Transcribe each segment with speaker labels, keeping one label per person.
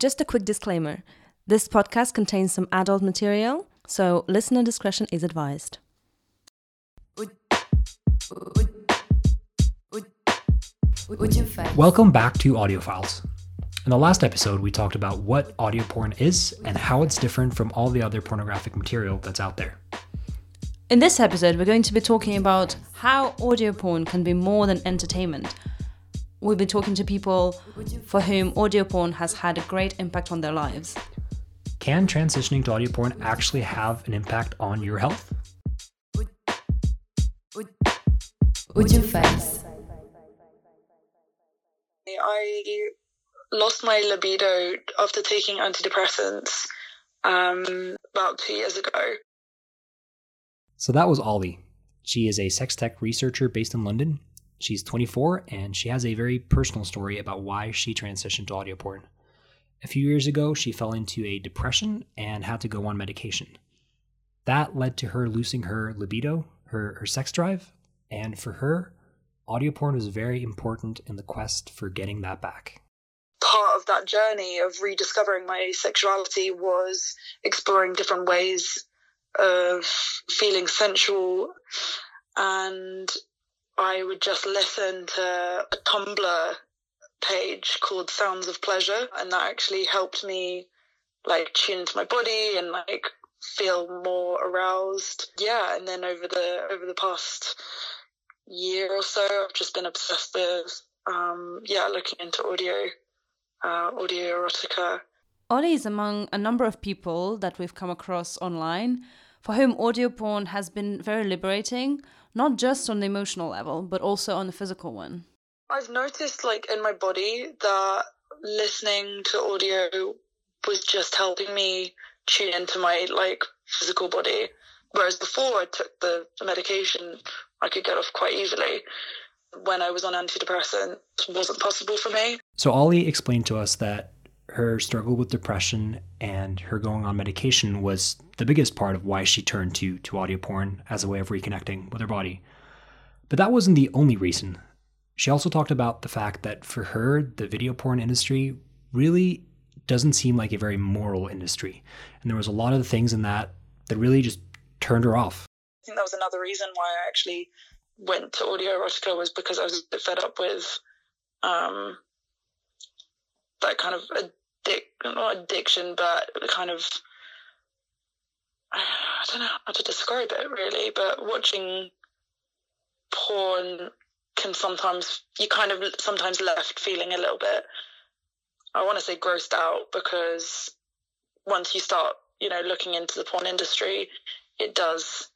Speaker 1: Just a quick disclaimer this podcast contains some adult material, so listener discretion is advised.
Speaker 2: Welcome back to Audiophiles. In the last episode, we talked about what audio porn is and how it's different from all the other pornographic material that's out there.
Speaker 1: In this episode, we're going to be talking about how audio porn can be more than entertainment. We'll been talking to people for whom audio porn has had a great impact on their lives.
Speaker 2: Can transitioning to audio porn actually have an impact on your health?
Speaker 3: Would you Files.
Speaker 4: I lost my libido after taking antidepressants um, about two years ago.
Speaker 2: So that was Ollie. She is a sex tech researcher based in London. She's 24 and she has a very personal story about why she transitioned to audio porn. A few years ago, she fell into a depression and had to go on medication. That led to her losing her libido, her, her sex drive, and for her, audio porn was very important in the quest for getting that back.
Speaker 4: Part of that journey of rediscovering my sexuality was exploring different ways of feeling sensual and I would just listen to a Tumblr page called Sounds of Pleasure, and that actually helped me like tune into my body and like feel more aroused. Yeah, and then over the over the past year or so, I've just been obsessed with um, yeah, looking into audio, uh, audio erotica.
Speaker 1: Ollie is among a number of people that we've come across online for whom audio porn has been very liberating, not just on the emotional level, but also on the physical one.
Speaker 4: I've noticed, like, in my body that listening to audio was just helping me tune into my, like, physical body. Whereas before I took the, the medication, I could get off quite easily. When I was on antidepressants, it wasn't possible for me.
Speaker 2: So Ollie explained to us that her struggle with depression and her going on medication was the biggest part of why she turned to to audio porn as a way of reconnecting with her body. But that wasn't the only reason. She also talked about the fact that for her, the video porn industry really doesn't seem like a very moral industry. And there was a lot of things in that that really just turned her off.
Speaker 4: I think that was another reason why I actually went to audio erotica was because I was fed up with um, that kind of addic- not addiction, but kind of I don't know how to describe it really, but watching porn can sometimes you kind of sometimes left feeling a little bit I want to say grossed out because once you start, you know, looking into the porn industry, it does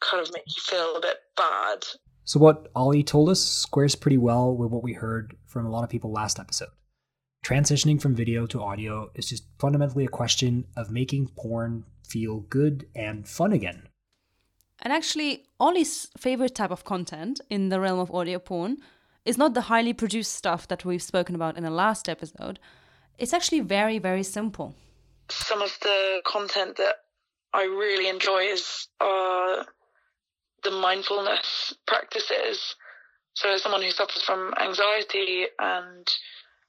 Speaker 4: kind of make you feel a bit bad.
Speaker 2: So what Ollie told us squares pretty well with what we heard from a lot of people last episode. Transitioning from video to audio is just fundamentally a question of making porn feel good and fun again.
Speaker 1: And actually, Ollie's favorite type of content in the realm of audio porn is not the highly produced stuff that we've spoken about in the last episode. It's actually very, very simple.
Speaker 4: Some of the content that I really enjoy is uh, the mindfulness practices. So, as someone who suffers from anxiety and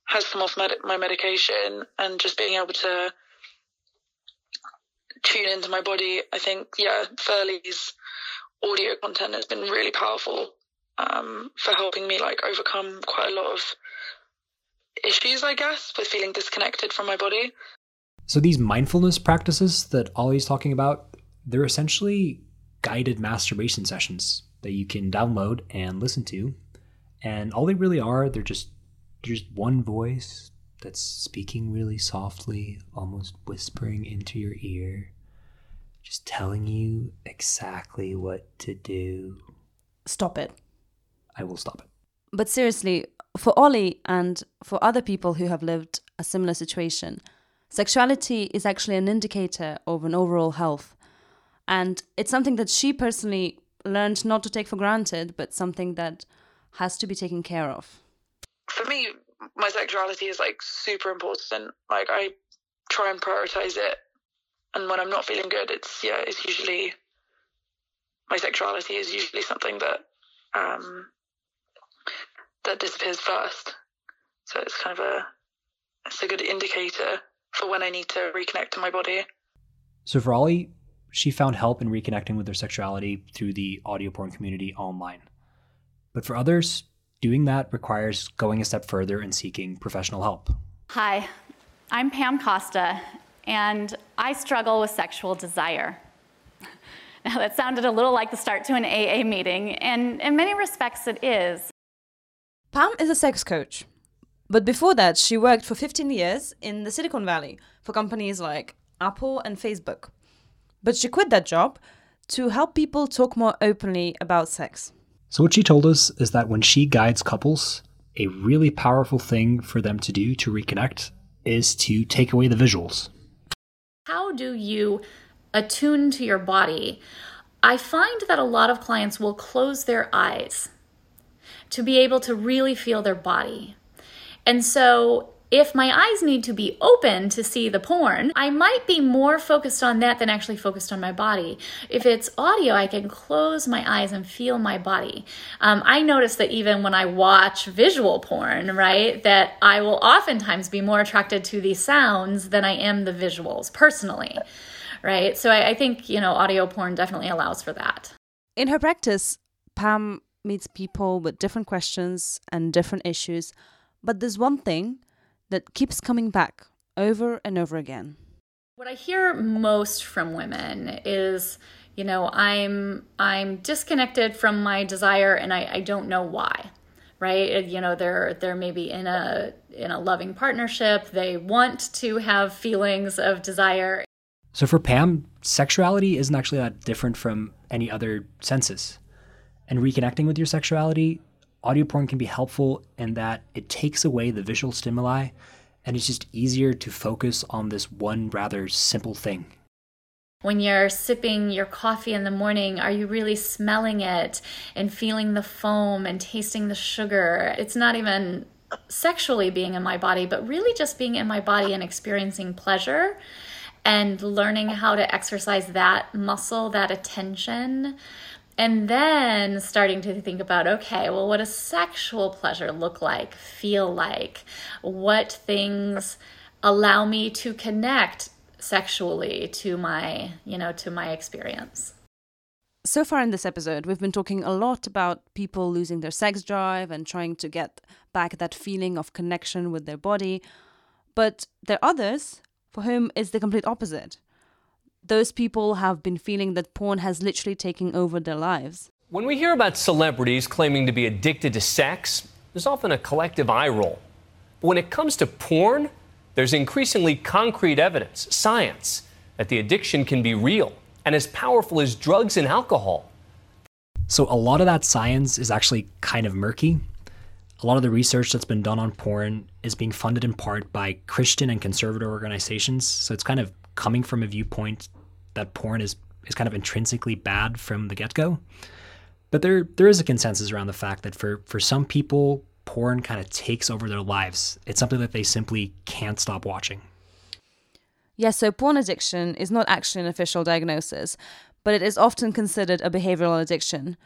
Speaker 4: has come off med- my medication, and just being able to tune into my body, I think, yeah, Ferly's audio content has been really powerful um, for helping me like overcome quite a lot of issues, I guess, with feeling disconnected from my body.
Speaker 2: So these mindfulness practices that Ollie's talking about, they're essentially guided masturbation sessions that you can download and listen to. And all they really are, they're just just one voice that's speaking really softly, almost whispering into your ear, just telling you exactly what to do.
Speaker 1: Stop it.
Speaker 2: I will stop it.
Speaker 1: But seriously, for Ollie and for other people who have lived a similar situation, sexuality is actually an indicator of an overall health. And it's something that she personally learned not to take for granted, but something that has to be taken care of.
Speaker 4: For me, my sexuality is like super important. Like I try and prioritize it. And when I'm not feeling good, it's yeah, it's usually my sexuality is usually something that um that disappears first. So it's kind of a it's a good indicator for when I need to reconnect to my body.
Speaker 2: So for Ollie, she found help in reconnecting with her sexuality through the audio porn community online. But for others, doing that requires going a step further and seeking professional help.
Speaker 5: Hi, I'm Pam Costa, and I struggle with sexual desire. Now, that sounded a little like the start to an AA meeting, and in many respects, it is.
Speaker 1: Pam is a sex coach. But before that, she worked for 15 years in the Silicon Valley for companies like Apple and Facebook. But she quit that job to help people talk more openly about sex.
Speaker 2: So, what she told us is that when she guides couples, a really powerful thing for them to do to reconnect is to take away the visuals.
Speaker 5: How do you attune to your body? I find that a lot of clients will close their eyes to be able to really feel their body. And so if my eyes need to be open to see the porn, I might be more focused on that than actually focused on my body. If it's audio, I can close my eyes and feel my body. Um, I notice that even when I watch visual porn, right, that I will oftentimes be more attracted to the sounds than I am the visuals personally, right? So I, I think, you know, audio porn definitely allows for that.
Speaker 1: In her practice, Pam meets people with different questions and different issues, but there's one thing that keeps coming back over and over again.
Speaker 5: What I hear most from women is, you know, I'm I'm disconnected from my desire and I, I don't know why. Right? Uh, you know, they're they're maybe in a in a loving partnership. They want to have feelings of desire.
Speaker 2: So for Pam, sexuality isn't actually that different from any other senses. And reconnecting with your sexuality audio porn can be helpful in that it takes away the visual stimuli and it's just easier to focus on this one rather simple thing.
Speaker 5: When you're sipping your coffee in the morning, are you really smelling it and feeling the foam and tasting the sugar? It's not even sexually being in my body, but really just being in my body and experiencing pleasure and learning how to exercise that muscle, that attention and then starting to think about okay, well, what does sexual pleasure look like, feel like? What things allow me to connect sexually to my, you know, to my experience?
Speaker 1: So far in this episode, we've been talking a lot about people losing their sex drive and trying to get back that feeling of connection with their body. But there are others for whom it's the complete opposite those people have been feeling that porn has literally taken over their lives.
Speaker 6: When we hear about celebrities claiming to be addicted to sex, there's often a collective eye roll. But when it comes to porn, there's increasingly concrete evidence, science, that the addiction can be real and as powerful as drugs and alcohol.
Speaker 2: So, a lot of that science is actually kind of murky. A lot of the research that's been done on porn is being funded in part by Christian and conservative organizations. So, it's kind of coming from a viewpoint that porn is is kind of intrinsically bad from the get-go. But there there is a consensus around the fact that for for some people porn kind of takes over their lives. It's something that they simply can't stop watching.
Speaker 1: Yes, so porn addiction is not actually an official diagnosis, but it is often considered a behavioral addiction.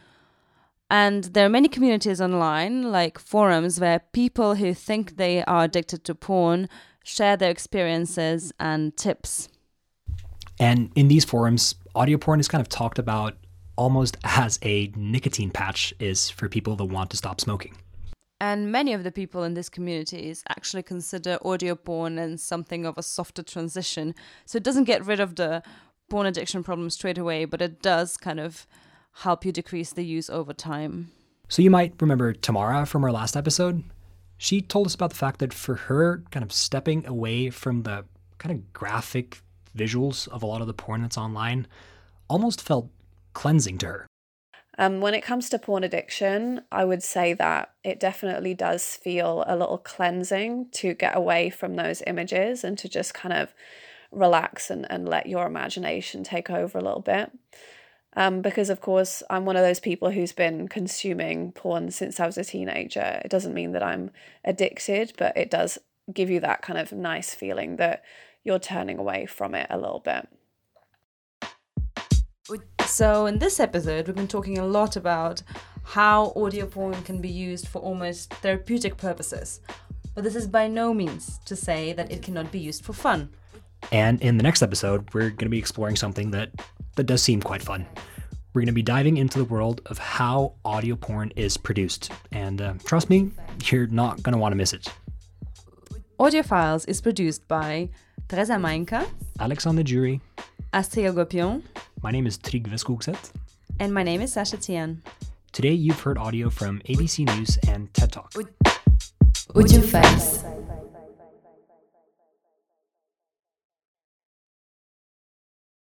Speaker 1: And there are many communities online, like forums, where people who think they are addicted to porn share their experiences and tips.
Speaker 2: And in these forums, audio porn is kind of talked about almost as a nicotine patch is for people that want to stop smoking.
Speaker 1: And many of the people in these communities actually consider audio porn as something of a softer transition. So it doesn't get rid of the porn addiction problem straight away, but it does kind of help you decrease the use over time.
Speaker 2: So you might remember Tamara from our last episode. She told us about the fact that for her, kind of stepping away from the kind of graphic visuals of a lot of the porn that's online almost felt cleansing to her.
Speaker 7: Um, when it comes to porn addiction, I would say that it definitely does feel a little cleansing to get away from those images and to just kind of relax and, and let your imagination take over a little bit. Um, because, of course, I'm one of those people who's been consuming porn since I was a teenager. It doesn't mean that I'm addicted, but it does give you that kind of nice feeling that you're turning away from it a little bit.
Speaker 1: So, in this episode, we've been talking a lot about how audio porn can be used for almost therapeutic purposes. but this is by no means to say that it cannot be used for fun.
Speaker 2: And in the next episode, we're going to be exploring something that, that does seem quite fun. We're going to be diving into the world of how audio porn is produced. And uh, trust me, you're not going to want to miss it.
Speaker 1: Audiophiles is produced by Teresa Mainka,
Speaker 2: Alexander Jury,
Speaker 1: Astrid Agopion,
Speaker 2: my name is Trygve Skogset.
Speaker 1: and my name is Sasha Tian.
Speaker 2: Today, you've heard audio from ABC News and TED Talk.
Speaker 3: Audiophile.